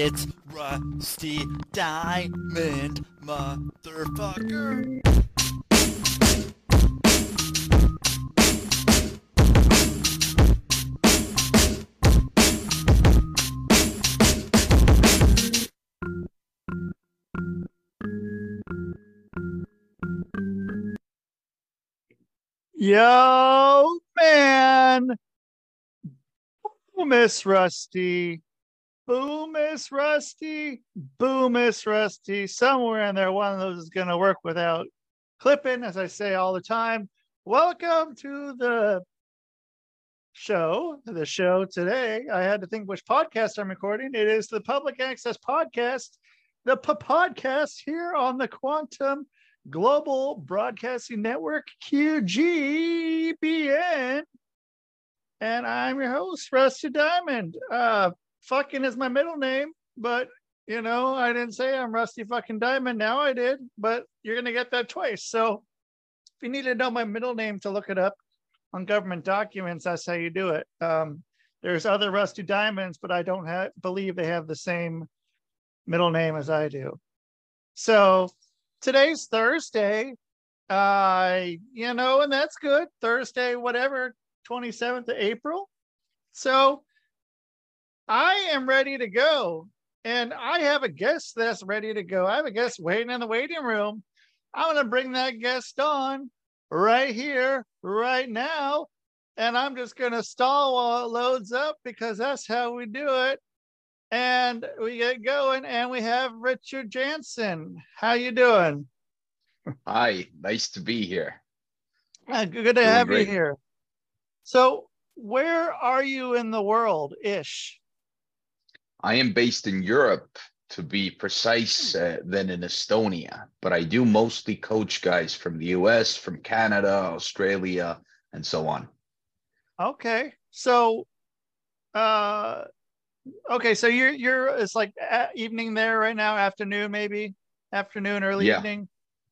It's Rusty Diamond, motherfucker. Yo, man. Miss Rusty. Boom, Miss Rusty. Boom, Miss Rusty. Somewhere in there, one of those is going to work without clipping, as I say all the time. Welcome to the show. The show today. I had to think which podcast I'm recording. It is the Public Access Podcast, the podcast here on the Quantum Global Broadcasting Network, QGBN. And I'm your host, Rusty Diamond. Uh, fucking is my middle name, but you know, I didn't say I'm Rusty fucking Diamond. Now I did, but you're going to get that twice. So if you need to know my middle name to look it up on government documents, that's how you do it. Um, there's other Rusty Diamonds, but I don't have, believe they have the same middle name as I do. So today's Thursday. Uh, you know, and that's good. Thursday, whatever, 27th of April. So I am ready to go. And I have a guest that's ready to go. I have a guest waiting in the waiting room. I'm going to bring that guest on right here, right now. And I'm just going to stall while it loads up because that's how we do it and we get going and we have richard janson how you doing Hi, nice to be here. Uh, good to Doing have great. you here so where are you in the world ish I am based in Europe, to be precise, uh, than in Estonia, but I do mostly coach guys from the US, from Canada, Australia, and so on. okay so uh okay so you're you're it's like evening there right now afternoon maybe afternoon early Yeah. evening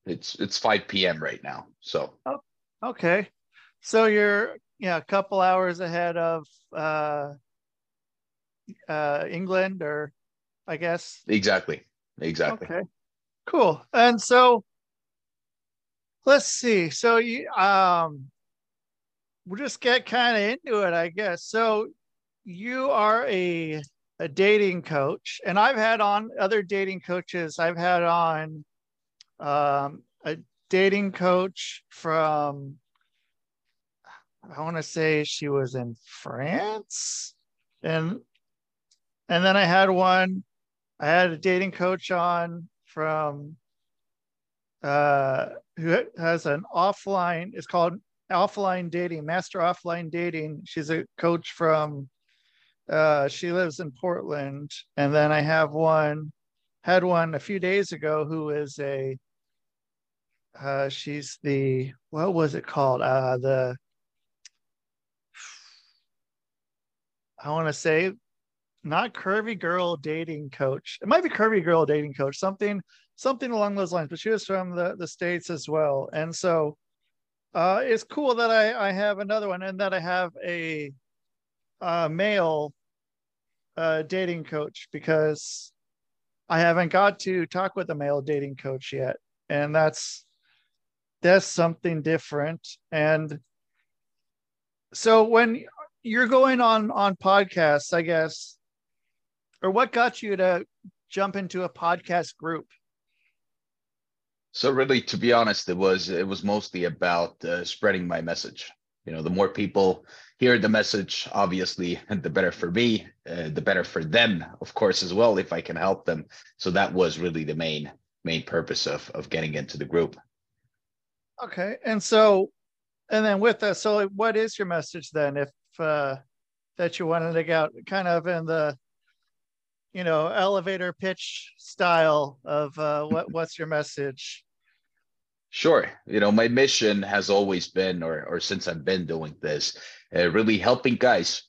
It's it's 5 p.m. right now. So okay so you're yeah a couple hours ahead of uh uh england or i guess exactly. Exactly. Okay, cool. And so let's see. So you um we'll just get kind of into it, I guess. So you are a a dating coach, and I've had on other dating coaches. I've had on um a dating coach from I want to say she was in France. And and then I had one I had a dating coach on from uh who has an offline it's called offline dating master offline dating. She's a coach from uh she lives in portland. And then i have one had one a few days ago who is a uh she's the what was it called? Uh the i want to say not curvy girl dating coach. It might be curvy girl dating coach, something something along those lines. But she was from the the states as well, and so uh, it's cool that I I have another one, and that I have a, uh male uh, dating coach because I haven't got to talk with a male dating coach yet, and that's that's something different. And so when you're going on on podcasts, I guess or what got you to jump into a podcast group So really, to be honest, it was it was mostly about uh, spreading my message. You know, the more people hear the message, obviously, the better for me, uh, the better for them, of course, as well, if I can help them. So that was really the main main purpose of of getting into the group. okay and so and then with that so what is your message then if uh that you wanted to get out kind of in the you know elevator pitch style of uh what what's your message Sure. You know, my mission has always been, or or since I've been doing this, uh, really helping guys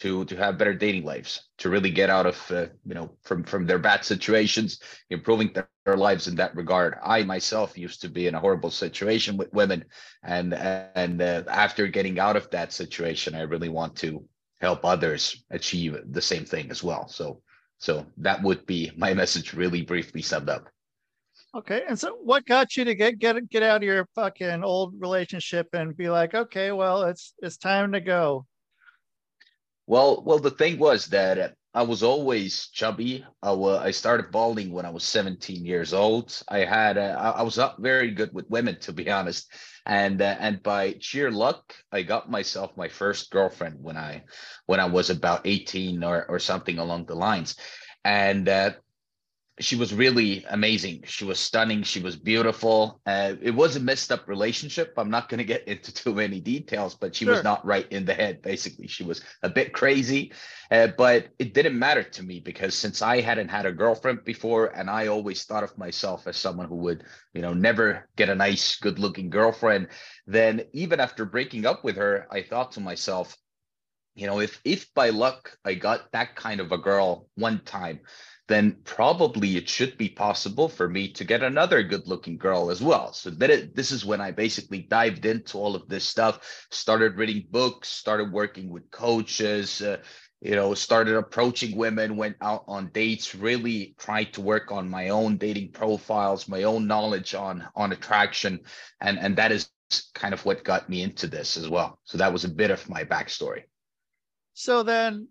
to to have better dating lives, to really get out of uh, you know from from their bad situations, improving their, their lives in that regard. I myself used to be in a horrible situation with women, and and uh, after getting out of that situation, I really want to help others achieve the same thing as well. So So that would be my message, really briefly summed up. Okay, and so what got you to get get get out of your fucking old relationship and be like, okay, well, it's it's time to go. Well, well, the thing was that I was always chubby. I, I started balding when I was 17 years old. I had uh, I was not very good with women, to be honest, and uh, and by sheer luck, I got myself my first girlfriend when I when I was about 18 or or something along the lines, and uh, she was really amazing. She was stunning. She was beautiful. Uh, it was a messed up relationship. I'm not going to get into too many details, but she sure. was not right in the head. Basically, she was a bit crazy, uh, but it didn't matter to me because since I hadn't had a girlfriend before, and I always thought of myself as someone who would, you know, never get a nice, good-looking girlfriend. Then even after breaking up with her, I thought to myself, you know, if if by luck I got that kind of a girl one time then probably it should be possible for me to get another good looking girl as well. So that it, this is when I basically dived into all of this stuff, started reading books, started working with coaches, uh, you know, started approaching women, went out on dates, really tried to work on my own dating profiles, my own knowledge on on attraction, and and that is kind of what got me into this as well. So that was a bit of my backstory. So then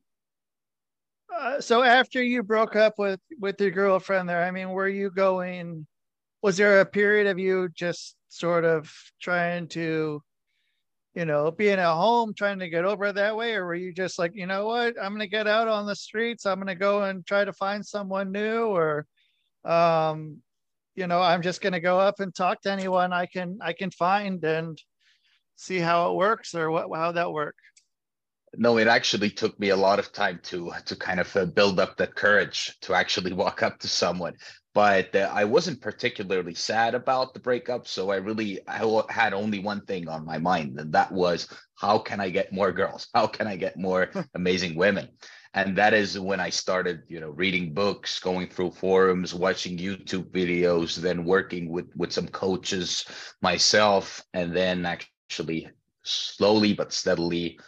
uh, so after you broke up with with your girlfriend there, I mean, were you going? Was there a period of you just sort of trying to, you know, being at home, trying to get over that way, or were you just like, you know what, I'm gonna get out on the streets, I'm gonna go and try to find someone new, or, um, you know, I'm just gonna go up and talk to anyone I can I can find and see how it works, or what how that work? No it actually took me a lot of time to to kind of uh, build up that courage to actually walk up to someone. But uh, i wasn't particularly sad about the breakup so i really i had only one thing on my mind and that was how can i get more girls? How can i get more amazing women? And that is when i started you know reading books going through forums watching youtube videos then working with with some coaches myself and then actually slowly but steadily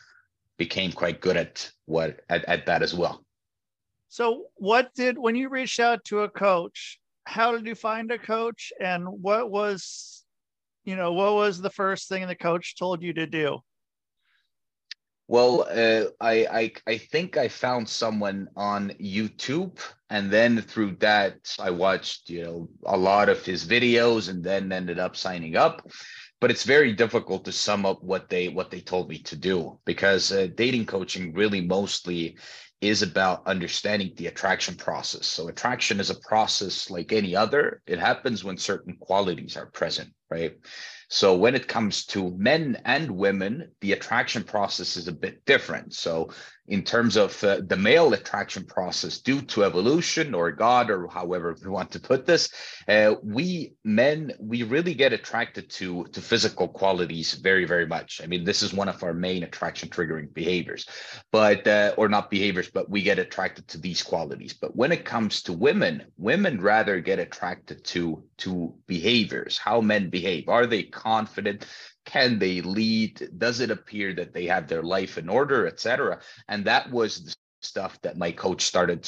became quite good at what at, at that as well. So what did when you reached out to a coach, how did you find a coach and what was you know what was the first thing the coach told you to do? Well, uh, I, I I think I found someone on YouTube, and then through that I watched you know a lot of his videos, and then ended up signing up but it's very difficult to sum up what they what they told me to do because uh, dating coaching really mostly is about understanding the attraction process. So attraction is a process like any other. It happens when certain qualities are present right so when it comes to men and women the attraction process is a bit different so in terms of uh, the male attraction process due to evolution or God or however we want to put this, uh, we men we really get attracted to to physical qualities very very much. I mean this is one of our main attraction triggering behaviors, but uh, or not behaviors, but we get attracted to these qualities. But when it comes to women, women rather get attracted to to behaviors, how men behave. Are they confident? can they lead? Does it appear that they have their life in order etc and that was the stuff that my coach started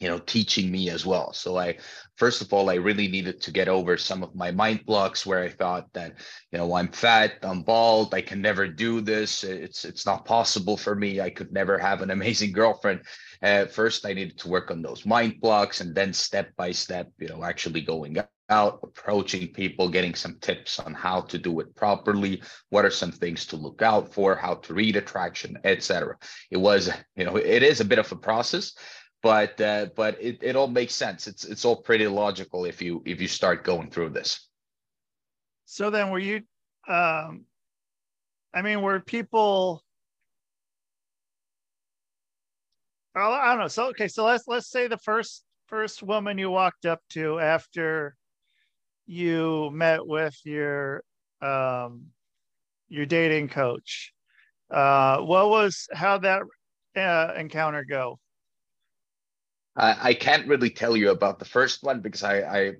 you know teaching me as well. So i first of all i really needed to get over some of my mind blocks where i thought that you know i'm fat i'm bald i can never do this. It's it's not possible for me. I could never have an amazing girlfriend uh, first i needed to work on those mind blocks and then step by step you know actually going out approaching people getting some tips on how to do it properly. What are some things to look out for? How to read attraction etc it was you know it is a bit of a process but uh, but it, it all makes sense. It's it's all pretty logical if you if you start going through this. So then were you um i mean were people I don't know. So okay, so let's let's say the first first woman you walked up to after you met with your um, your dating coach. Uh, what was how that uh, encounter go? I, I can't really tell you about the first one because I, I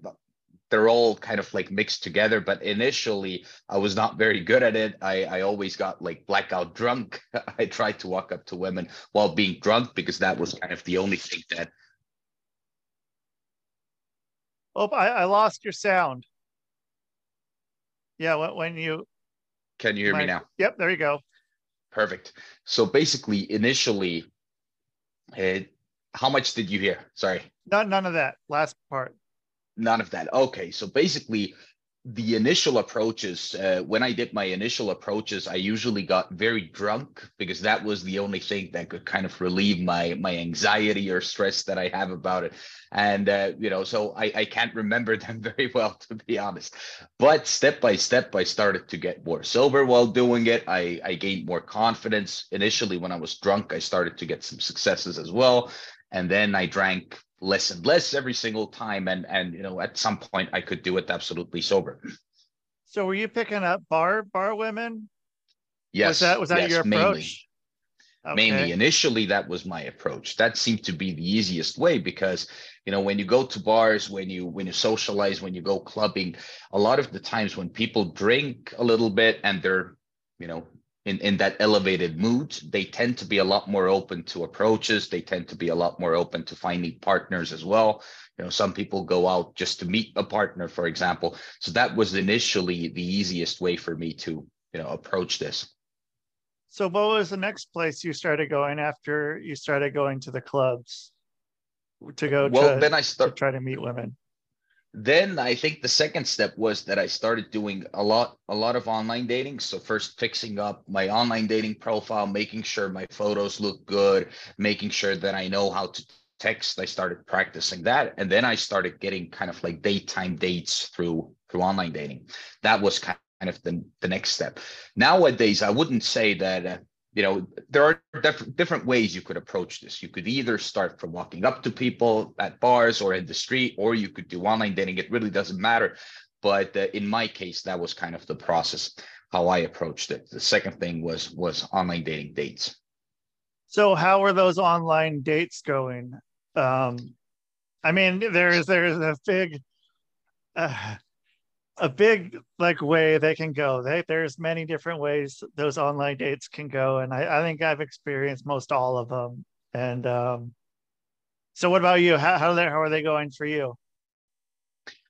they're all kind of like mixed together but initially i was not very good at it i i always got like blackout drunk i tried to walk up to women while being drunk because that was kind of the only thing that Oh, I, I lost your sound. Yeah, when, when you. Can you hear my- me now? Yep, there you go. Perfect. So basically, initially, uh, how much did you hear? Sorry. None, none of that last part. None of that. Okay. So basically, the initial approaches, uh, when I did my initial approaches, I usually got very drunk because that was the only thing that could kind of relieve my my anxiety or stress that I have about it. And uh, you know, so I, I can't remember them very well to be honest. But step by step, I started to get more sober while doing it. I, I gained more confidence. Initially, when I was drunk, I started to get some successes as well. And then I drank less and less every single time and and you know at some point i could do it absolutely sober So were you picking up bar bar women? yes Was that was that yes, your mainly. approach? mainly Okay. initially that was my approach that seemed to be the easiest way because you know when you go to bars when you when you socialize when you go clubbing a lot of the times when people drink a little bit and they're you know in, in that elevated mood. They tend to be a lot more open to approaches. They tend to be a lot more open to finding partners as well. You know some people go out just to meet a partner for example. So that was initially the easiest way for me to you know approach this. So what was the next place you started going after you started going to the clubs to go well to, then i to start try to meet women? Then i think the second step was that i started doing a lot a lot of online dating. So first fixing up my online dating profile making sure my photos look good making sure that i know how to text. I started practicing that. And then i started getting kind of like daytime dates through through online dating. That was kind of the, the next step. Nowadays i wouldn't say that uh, you know there are diff- different ways you could approach this. You could either start from walking up to people at bars or in the street or you could do online dating. It really doesn't matter. But uh, in my case that was kind of the process how i approached it. The second thing was was online dating dates. So how were those online dates going? Um, I mean, there's there's a big, uh, a big like way they can go. They, there's many different ways those online dates can go, and I, I think I've experienced most all of them. And um, so, what about you? How how, they, how are they going for you?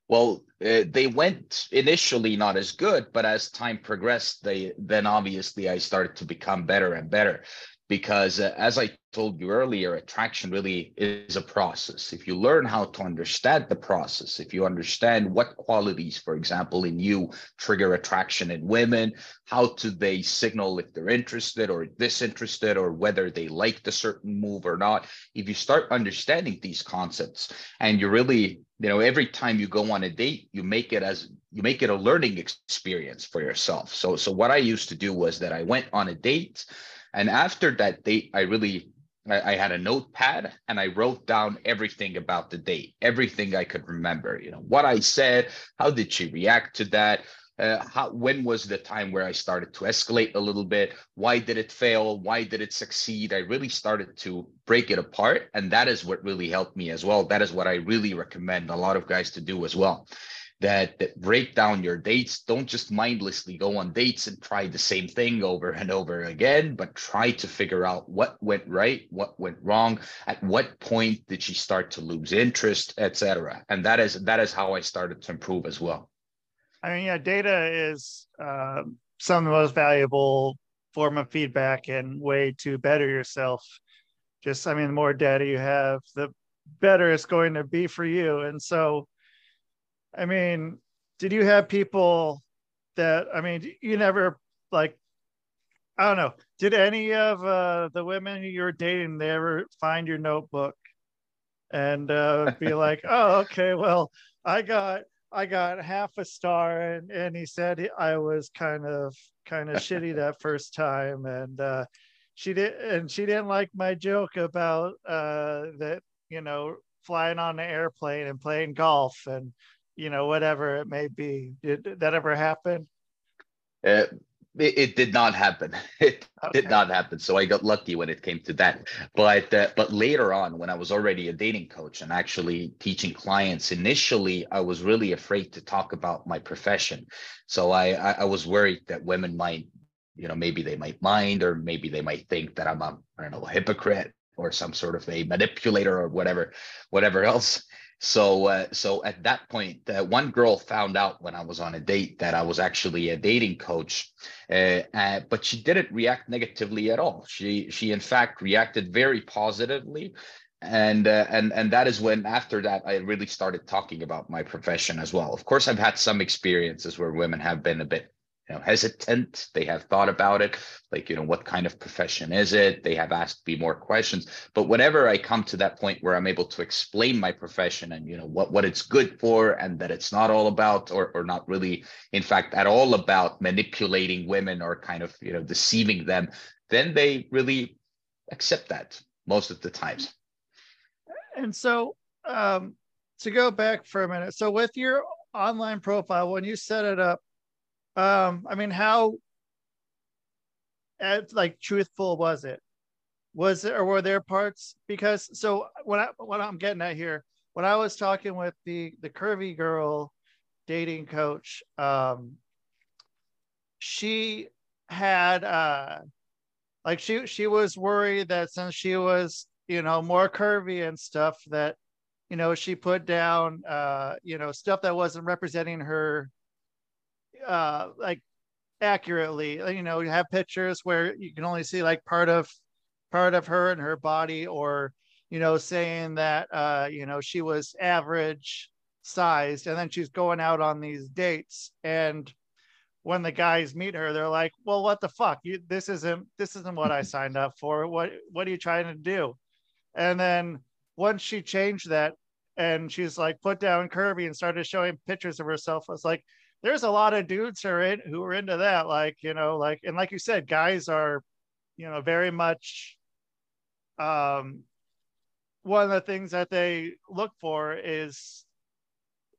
Well, uh, they went initially not as good, but as time progressed, they then obviously I started to become better and better because uh, as I told you earlier, attraction really is a process. If you learn how to understand the process, if you understand what qualities, for example, in you trigger attraction in women, how do they signal if they're interested or disinterested or whether they like the certain move or not, if you start understanding these concepts and you really you know every time you go on a date you make it as you make it a learning experience for yourself so so what i used to do was that i went on a date and after that date i really I, I had a notepad and I wrote down everything about the date, everything I could remember. You know what I said, how did she react to that? Uh, how when was the time where I started to escalate a little bit? Why did it fail? Why did it succeed? I really started to break it apart, and that is what really helped me as well. That is what I really recommend a lot of guys to do as well. That, that break down your dates. Don't just mindlessly go on dates and try the same thing over and over again, but try to figure out what went right, what went wrong, at what point did she start to lose interest, etc. And that is that is how I started to improve as well. I mean, yeah, data is um, some of the most valuable form of feedback and way to better yourself. Just, I mean, the more data you have, the better it's going to be for you. And so, I mean, did you have people that, I mean, you never like, I don't know, did any of uh, the women you were dating, they ever find your notebook and uh, be like, oh, okay, well, I got I got half a star, and and he said I was kind of kind of shitty that first time, and uh, she did, and she didn't like my joke about uh, that you know flying on an airplane and playing golf and you know whatever it may be. Did that ever happen? Uh, it, it did not happen. It Okay. did not happen. So I got lucky when it came to that. But uh, but later on, when I was already a dating coach and actually teaching clients, initially I was really afraid to talk about my profession. So I I, I was worried that women might, you know, maybe they might mind, or maybe they might think that I'm a I don't know a hypocrite or some sort of a manipulator or whatever whatever else. So, uh, so at that point, uh, one girl found out when I was on a date that I was actually a dating coach, uh, uh, but she didn't react negatively at all. She, she in fact reacted very positively, and uh, and and that is when after that I really started talking about my profession as well. Of course, I've had some experiences where women have been a bit you know hesitant. They have thought about it like you know what kind of profession is it? They have asked me more questions. But whenever i come to that point where i'm able to explain my profession and you know what what it's good for and that it's not all about or or not really in fact at all about manipulating women or kind of you know deceiving them then they really accept that most of the times. And so um to go back for a minute so with your online profile when you set it up um, I mean, how uh, like truthful was it? Was it, or were there parts? Because so what I what I'm getting at here, when I was talking with the the curvy girl dating coach, um, she had uh like she she was worried that since she was you know more curvy and stuff that you know she put down uh you know stuff that wasn't representing her uh like accurately you know you have pictures where you can only see like part of part of her and her body or you know saying that uh you know she was average sized and then she's going out on these dates and when the guys meet her they're like well what the fuck? You this isn't this isn't what i signed up for. What what are you trying to do? And then once she changed that and she's like put down curvy and started showing pictures of herself i was like there's a lot of dudes who are in who are into that like you know like and like you said guys are you know very much um one of the things that they look for is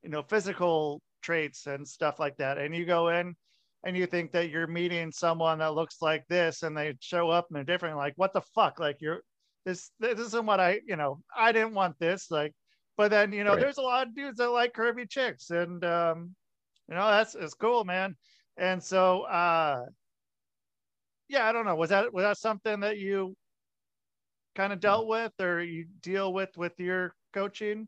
you know physical traits and stuff like that and you go in and you think that you're meeting someone that looks like this and they show up and they're different like what the fuck like you're this this isn't what i you know i didn't want this like but then you know right. there's a lot of dudes that like curvy chicks and um you know that's it's cool man. And so uh yeah i don't know. Was that was that something that you kind of dealt with or you deal with with your coaching?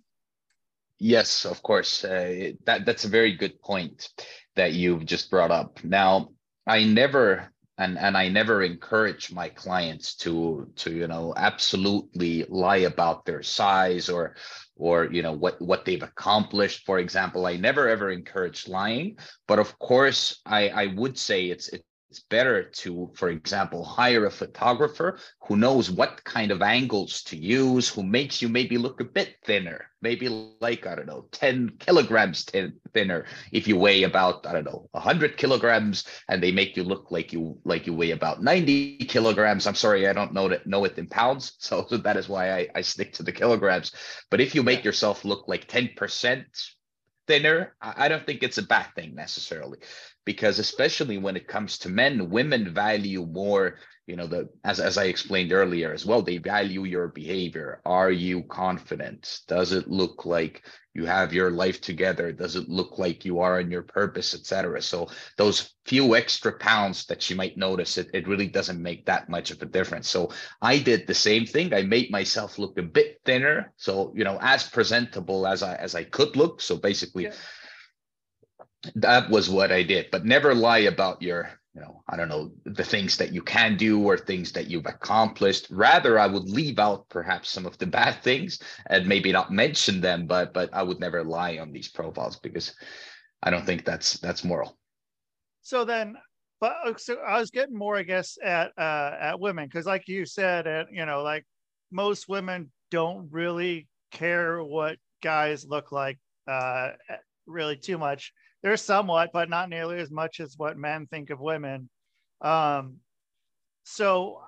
Yes of course. Uh, that that's a very good point that you've just brought up. Now i never and and i never encourage my clients to to you know absolutely lie about their size or or you know what what they've accomplished. For example i never ever encourage lying but of course i i would say it's it's better to for example hire a photographer who knows what kind of angles to use who makes you maybe look a bit thinner maybe like i don't know 10 kilograms thin, thinner if you weigh about i don't know 100 kilograms and they make you look like you like you weigh about 90 kilograms. I'm sorry i don't know it know it in pounds so, so that is why I, I stick to the kilograms. But if you make yourself look like 10% thinner i don't think it's a bad thing necessarily because especially when it comes to men women value more you know the as, as i explained earlier as well they value your behavior. Are you confident? Does it look like you have your life together does it look like you are on your purpose etc so those few extra pounds that you might notice it, it really doesn't make that much of a difference. So i did the same thing. I made myself look a bit thinner. So you know as presentable as i as i could look. So basically yeah. that was what i did. But never lie about your you know i don't know the things that you can do or things that you've accomplished. Rather i would leave out perhaps some of the bad things and maybe not mention them but but i would never lie on these profiles because i don't think that's that's moral. So then but uh, so i was getting more i guess at uh at women because like you said and you know like most women don't really care what guys look like uh really too much there's somewhat, but not nearly as much as what men think of women. Um, so,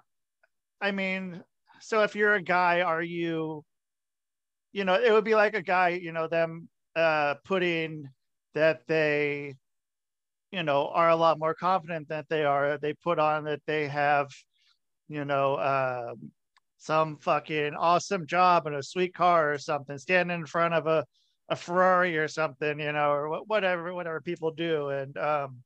I mean, so if you're a guy, are you, you know, it would be like a guy, you know, them uh, putting that they, you know, are a lot more confident that they are. They put on that they have, you know, uh, some fucking awesome job and a sweet car or something, standing in front of a a Ferrari or something, you know, or whatever, whatever people do. And, um,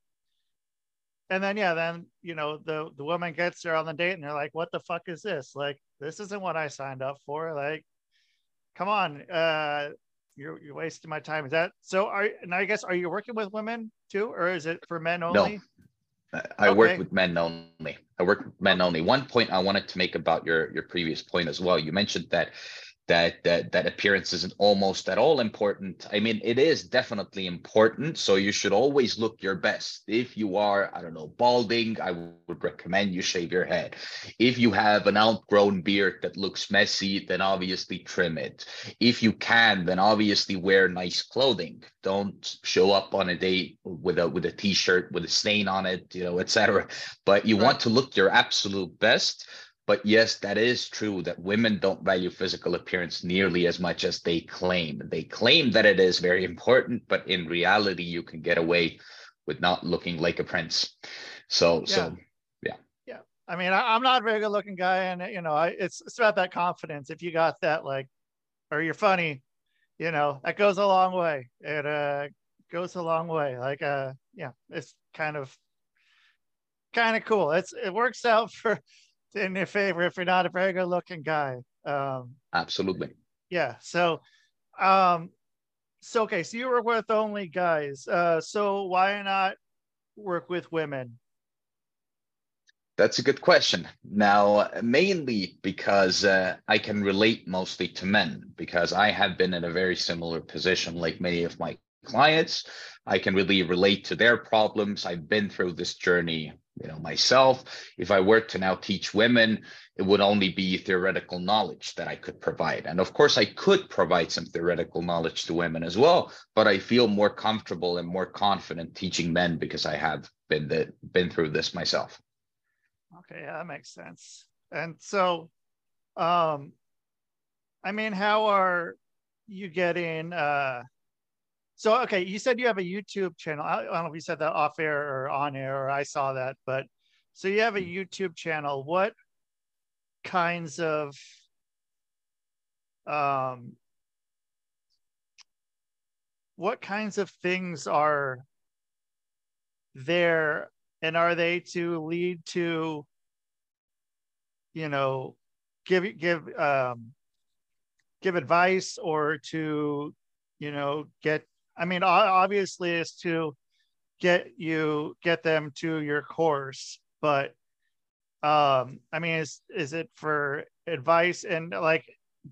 and then, yeah, then, you know, the, the woman gets there on the date and they're like, what the fuck is this? Like, this isn't what I signed up for. Like, come on. Uh, you're you're wasting my time. Is that so? Are and I guess are you working with women too, or is it for men only? I- I work with men only. I work with men only. One point I wanted to make about your your previous point as well. You mentioned that that that that appearance isn't almost at all important. I mean, it is definitely important. So you should always look your best. If you are, I don't know, balding, I would recommend you shave your head. If you have an outgrown beard that looks messy, then obviously trim it. If you can, then obviously wear nice clothing. Don't show up on a date with a with a t-shirt with a stain on it, you know, etc. But you Right. want to look your absolute best. But yes, that is true that women don't value physical appearance nearly as much as they claim. They claim that it is very important, but in reality, you can get away with not looking like a prince. So, yeah. so yeah. Yeah. I mean, I, I'm not a very good looking guy, and you know, I, it's it's about that confidence. If you got that, like, or you're funny, you know, that goes a long way. It uh goes a long way. Like, uh, yeah, it's kind of kind of cool. It's it works out for in your favor if you're not a very good looking guy. Um, absolutely. yeah. So, um, so okay, so you work with only guys. Uh, so why not work with women? That's a good question. Now, mainly because uh, I can relate mostly to men, because I have been in a very similar position like many of my clients. I can really relate to their problems. I've been through this journey, you know, myself. If I were to now teach women, it would only be theoretical knowledge that I could provide. And of course, I could provide some theoretical knowledge to women as well, but I feel more comfortable and more confident teaching men because I have been the, been through this myself. Okay, yeah, that makes sense. And so, um, I mean, how are you getting? Uh, so, okay, you said you have a YouTube channel. I, I don't know if you said that off air or on air, or I saw that, but so you have a YouTube channel. What kinds of um, what kinds of things are there and are they to lead to you know give give um give advice or to you know get i mean obviously is to get you get them to your course but um i mean is is it for advice? And like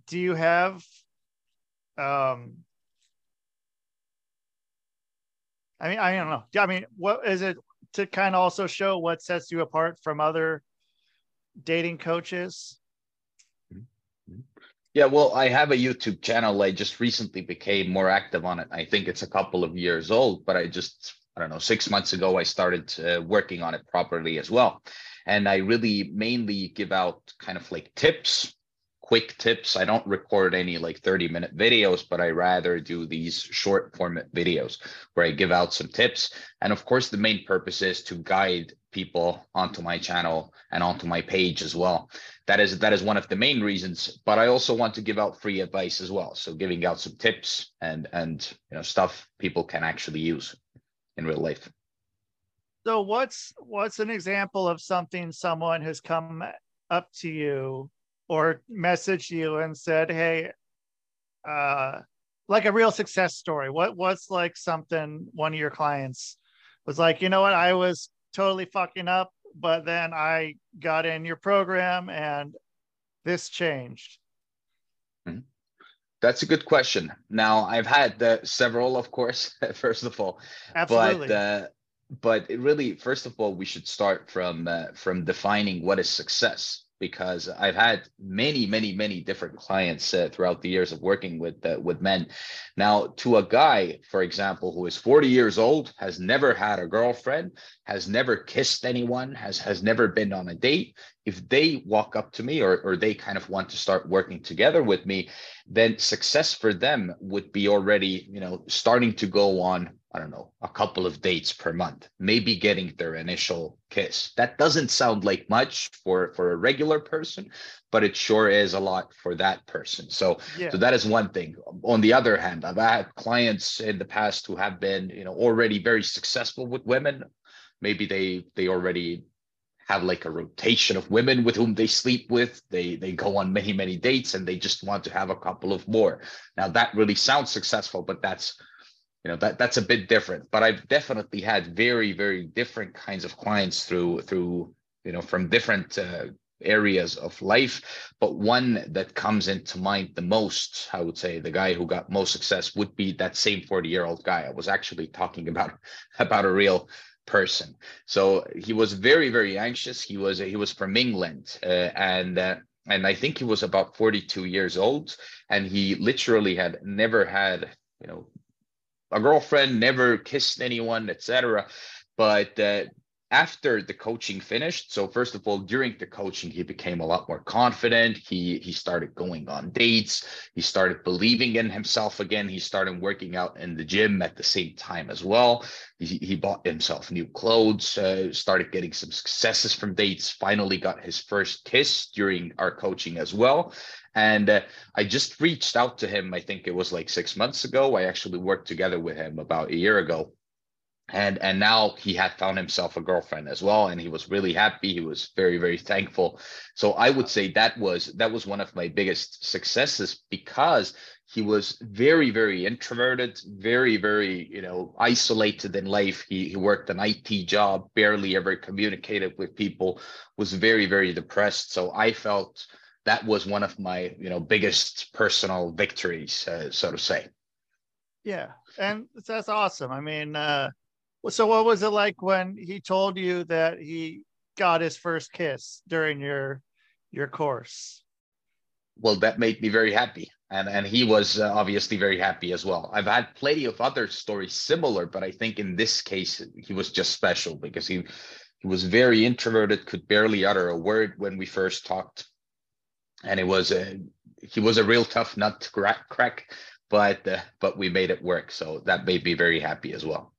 do you have um i mean i don't know. I mean what is it to kind of also show what sets you apart from other dating coaches Yeah, well, I have a YouTube channel. I just recently became more active on it. I think it's a couple of years old, but I just, I don't know, six months ago, I started uh, working on it properly as well. And I really mainly give out kind of like tips, quick tips. I don't record any like 30 minute videos, but I rather do these short format videos where I give out some tips. And of course, the main purpose is to guide people onto my channel and onto my page as well that is that is one of the main reasons but i also want to give out free advice as well. So giving out some tips and and you know stuff people can actually use in real life. So what's what's an example of something someone has come up to you or messaged you and said hey uh like a real success story. What what's like something one of your clients was like you know what? I was totally fucking up but then i got in your program and this changed. That's a good question. Now i've had uh, several of course first of all absolutely. but uh but it really first of all we should start from uh, from defining what is success because i've had many many many different clients uh, throughout the years of working with uh, with men. Now to a guy for example who is 40 years old has never had a girlfriend has never kissed anyone has has never been on a date if they walk up to me or, or they kind of want to start working together with me then success for them would be already you know starting to go on I don't know, a couple of dates per month, maybe getting their initial kiss. That doesn't sound like much for for a regular person, but it sure is a lot for that person. So yeah so that is one thing. On the other hand, I've had clients in the past who have been, you know, already very successful with women. Maybe they they already have like a rotation of women with whom they sleep with. They they go on many many dates and they just want to have a couple of more. Now that really sounds successful, but that's you know that that's a bit different. But I've definitely had very very different kinds of clients through through you know from different uh, areas of life but one that comes into mind the most i would say the guy who got most success would be that same 40 year old guy i was actually talking about about a real person. So he was very, very anxious. He was he was from England, uh, and uh, and I think he was about 42 years old, and he literally had never had you know a girlfriend, never kissed anyone, etc. But uh, after the coaching finished so first of all during the coaching he became a lot more confident. He he started going on dates. He started believing in himself again. He started working out in the gym at the same time as well. He, he bought himself new clothes uh, started getting some successes from dates finally got his first kiss during our coaching as well and uh, i just reached out to him i think it was like six months ago. I actually worked together with him about a year ago. And and now he had found himself a girlfriend as well and he was really happy. He was very very thankful. So i would say that was that was one of my biggest successes because he was very very introverted very very you know isolated in life. He, he worked an it job barely ever communicated with people was very very depressed. So i felt that was one of my you know biggest personal victories uh, so to say yeah and that's awesome i mean uh so what was it like when he told you that he got his first kiss during your your course? Well, that made me very happy. And, and he was uh, obviously very happy as well. I've had plenty of other stories similar, but I think in this case he was just special because he he was very introverted, could barely utter a word when we first talked, and it was a he was a real tough nut to crack, crack but uh, but we made it work. So that made me very happy as well.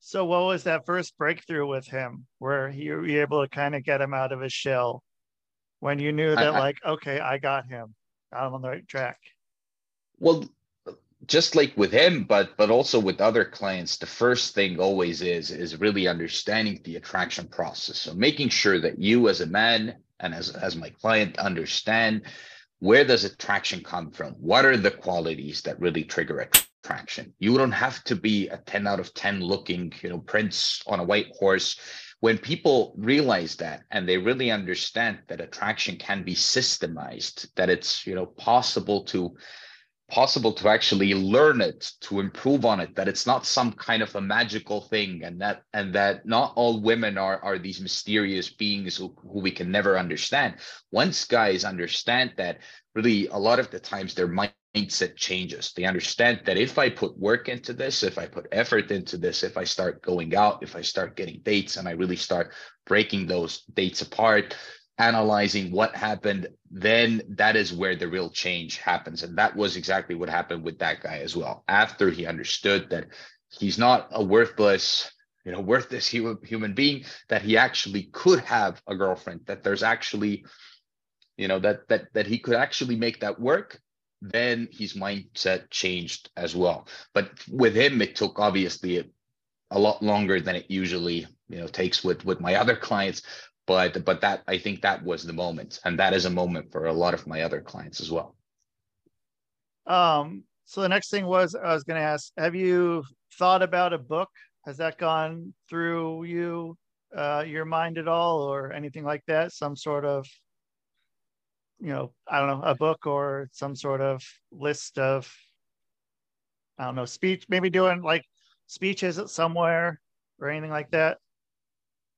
So, what was that first breakthrough with him where you were able to kind of get him out of his shell when you knew that, I, like, okay, I got him, I'm on the right track? Well, just like with him, but but also with other clients, the first thing always is is really understanding the attraction process. So making sure that you as a man and as as my client understand where does attraction come from? What are the qualities that really trigger attraction? You don't have to be a 10 out of 10 looking, you know, prince on a white horse. When people realize that and they really understand that attraction can be systemized, that it's, you know, possible to possible to actually learn it to improve on it that it's not some kind of a magical thing and that and that not all women are are these mysterious beings who, who we can never understand once guys understand that really a lot of the times their mindset changes. They understand that if I put work into this, if I put effort into this, if I start going out, if I start getting dates and I really start breaking those dates apart, analyzing what happened, then that is where the real change happens. And that was exactly what happened with that guy as well. After he understood that he's not a worthless, you know, worthless human, human being, that he actually could have a girlfriend, that there's actually, you know, that that that he could actually make that work then his mindset changed as well. But with him, it took obviously a, a, lot longer than it usually you know takes with with my other clients. But but that I think that was the moment, and that is a moment for a lot of my other clients as well. Um. So the next thing was I was going to ask: Have you thought about a book? Has that gone through you, uh, your mind at all, or anything like that? Some sort of you know, I don't know, a book or some sort of list of, I don't know, speech, maybe doing like speeches somewhere or anything like that?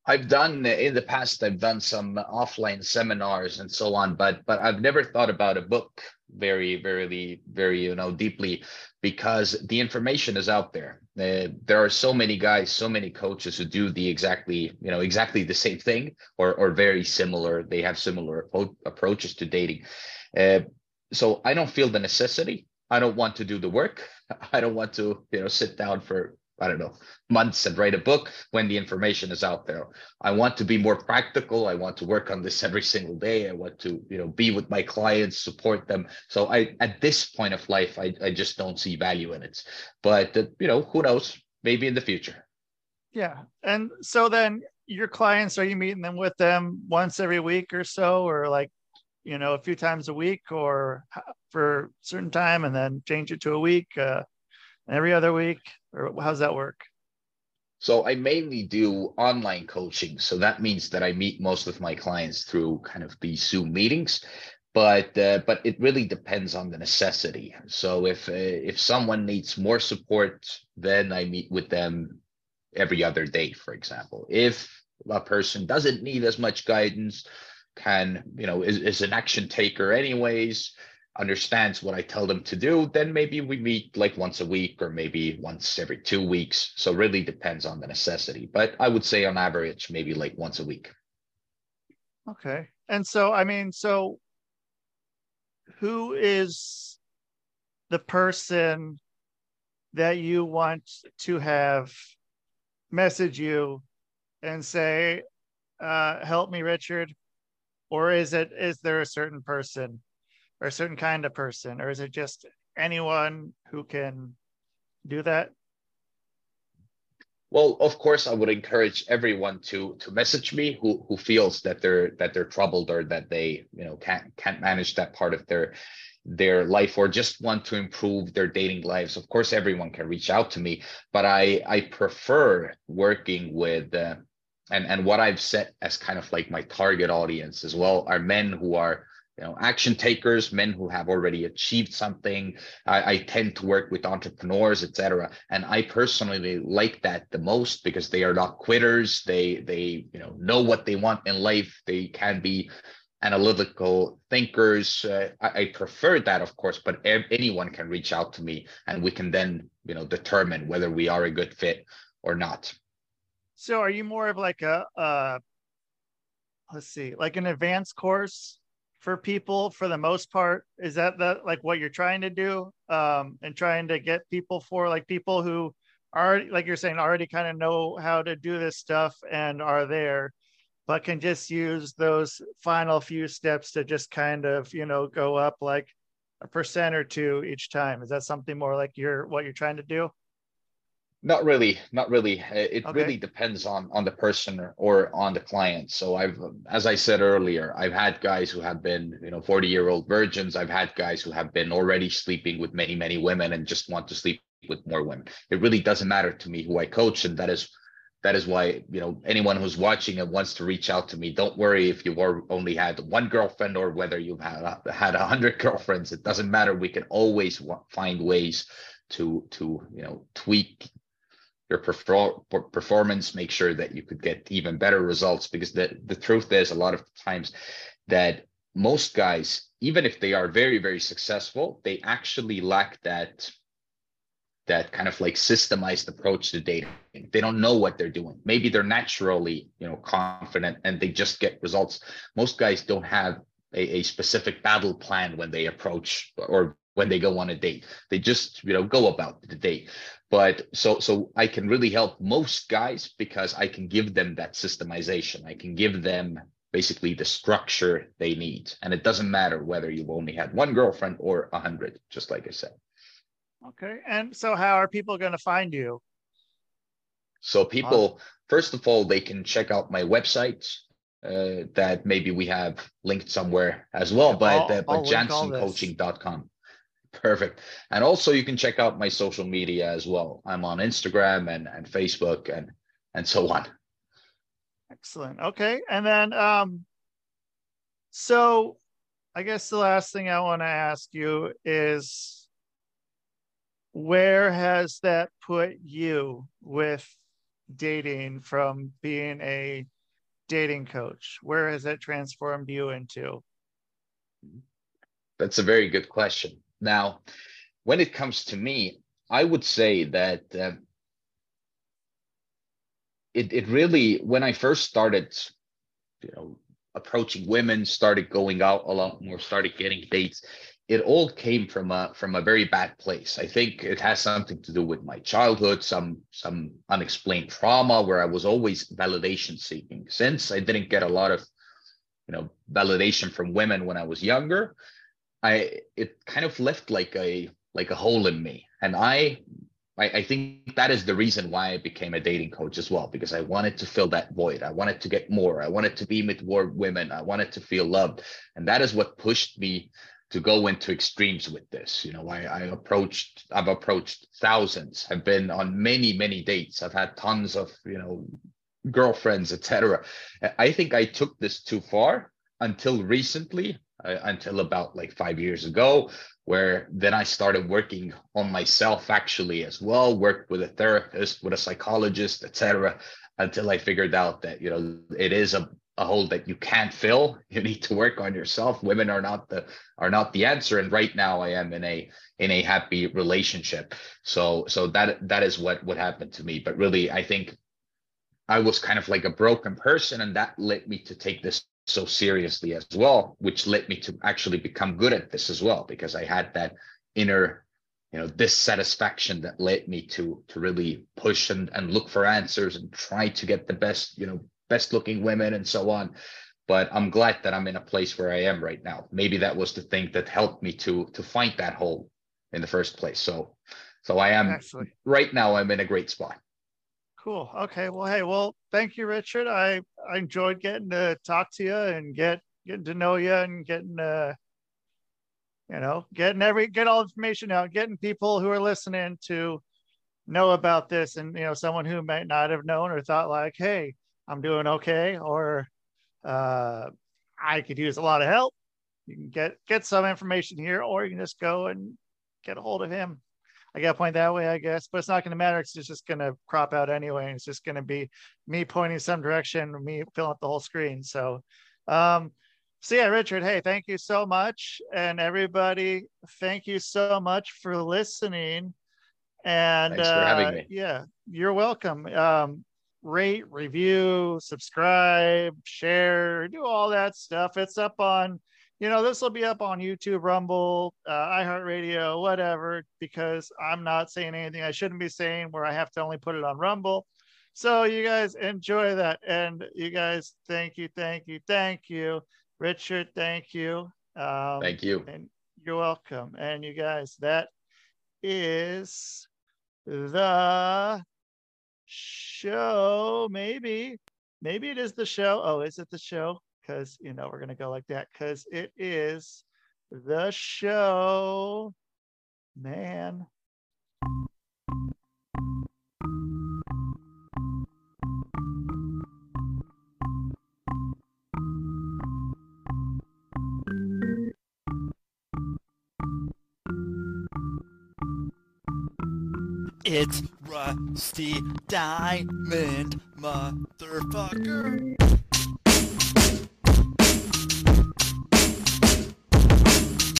I've done in the past, I've done some offline seminars and so on, but but I've never thought about a book very, very, very, you know, deeply because the information is out there. Uh, there are so many guys, so many coaches who do the exactly, you know, exactly the same thing or or very similar. They have similar approaches to dating. Uh, so I don't feel the necessity. I don't want to do the work. I don't want to, you know, sit down for I don't know, months and write a book when the information is out there. I want to be more practical. I want to work on this every single day. I want to, you know, be with my clients, support them. So I, at this point of life, I, I just don't see value in it. But, uh, you know, who knows? Maybe in the future. Yeah. And so then your clients are you meeting them with them once every week or so or like you know a few times a week or for a certain time and then change it to a week uh, every other week or how's that work so I mainly do online coaching. So that means that I meet most of my clients through kind of these Zoom meetings. But uh, but it really depends on the necessity. So if uh, if someone needs more support, then I meet with them every other day, for example. If a person doesn't need as much guidance, can you know is, is an action taker anyways, understands what I tell them to do, then maybe we meet like once a week or maybe once every two weeks. So really depends on the necessity. But I would say on average, maybe like once a week. Okay. And so, I mean, so who is the person that you want to have message you and say, uh, help me, Richard? Or is it, is there a certain person? Or a certain kind of person, or is it just anyone who can do that? Well, of course, I would encourage everyone to to message me who who feels that they're that they're troubled or that they you know can't can't manage that part of their their life or just want to improve their dating lives. Of course, everyone can reach out to me, but I I prefer working with. Uh, and, and what I've set as kind of like my target audience as well are men who are you know action takers men who have already achieved something. I, I tend to work with entrepreneurs etc and i personally like that the most because they are not quitters. They they you know know what they want in life. They can be analytical thinkers. Uh, I, I, prefer that of course but anyone can reach out to me and we can then you know determine whether we are a good fit or not. So are you more of like a uh let's see like an advanced course for people for the most part? Is that that like what you're trying to do um and trying to get people for like people who are like you're saying already kind of know how to do this stuff and are there but can just use those final few steps to just kind of you know go up like a percent or two each time? Is that something more like you're what you're trying to do not really, not really. It okay. really depends on on the person or on the client. So I've, as I said earlier, I've had guys who have been, you know, forty year old virgins. I've had guys who have been already sleeping with many, many women and just want to sleep with more women. It really doesn't matter to me who I coach, and that is that is why you know anyone who's watching and wants to reach out to me don't worry if you've only had one girlfriend or whether you've had had a hundred girlfriends it doesn't matter we can always find ways to to you know tweak your perfor- performance, make sure that you could get even better results. Because the, the truth is, a lot of times that most guys, even if they are very, very successful, they actually lack that that kind of like systemized approach to dating. They don't know what they're doing. Maybe they're naturally, you know, confident and they just get results. Most guys don't have a, a specific battle plan when they approach or when they go on a date. They just, you know, go about the date. But so so i can really help most guys because i can give them that systemization. I can give them basically the structure they need. And it doesn't matter whether you've only had one girlfriend or a hundred just like i said. Okay. And so how are people going to find you? So people first of all they can check out my website uh, that maybe we have linked somewhere as well but uh, but jansoncoaching.com Perfect. And also you can check out my social media as well. I'm on Instagram and, and Facebook and and so on. Excellent. Okay. And then um so I guess the last thing I want to ask you is where has that put you with dating from being a dating coach? Where has that transformed you into? That's a very good question. Now, when it comes to me, I would say that uh, it it really when I first started, you know, approaching women, started going out a lot more, started getting dates. It all came from a from a very bad place. I think it has something to do with my childhood, some some unexplained trauma where I was always validation seeking. Since I didn't get a lot of, you know, validation from women when I was younger, I it kind of left like a like a hole in me, and I I, I think that is the reason why I became a dating coach as well, because I wanted to fill that void. I wanted to get more. I wanted to be with more women. I wanted to feel loved. And that is what pushed me to go into extremes with this. You know, I, I approached, I've approached thousands, have been on many, many dates. I've had tons of, you know, girlfriends, etc. I think I took this too far until recently, uh, until about like five years ago, where then I started working on myself actually as well, worked with a therapist, with a psychologist, etc., until I figured out that you know it is a, a hole that you can't fill. You need to work on yourself. Women are not the are not the answer. And right now I am in a in a happy relationship. So so that that is what what happened to me. But really, I think I was kind of like a broken person, and that led me to take this so seriously as well, which led me to actually become good at this as well, because I had that inner, you know, dissatisfaction that led me to to really push and, and look for answers and try to get the best, you know, best looking women and so on. But I'm glad that I'm in a place where I am right now. Maybe that was the thing that helped me to to find that hole in the first place. So so I am Excellent. right now I'm in a great spot. Cool. Okay. Well, hey, well, thank you, Richard. I, I enjoyed getting to talk to you and get getting to know you and getting uh you know, getting every get all information out, getting people who are listening to know about this and you know, someone who might not have known or thought like, hey, I'm doing okay, or uh I could use a lot of help. You can get get some information here, or you can just go and get a hold of him. I got to point that way, I guess, but it's not going to matter. It's just going to crop out anyway. It's just going to be me pointing some direction, me filling up the whole screen. So, um, so yeah, Richard, hey, thank you so much. And everybody, thank you so much for listening. And Thanks for uh, having me. yeah, you're welcome. Um, rate, review, subscribe, share, do all that stuff. It's up on you know, this will be up on YouTube, Rumble, uh, iHeartRadio, whatever, because I'm not saying anything I shouldn't be saying where I have to only put it on Rumble. So you guys enjoy that. And you guys, thank you, thank you, thank you. Richard, thank you. Um, thank you. And you're welcome. And you guys, that is the show. Maybe, maybe it is the show. Oh, is it the show? Because you know we're gonna go like that because it is the show, man. It's Rusty Diamond, motherfucker.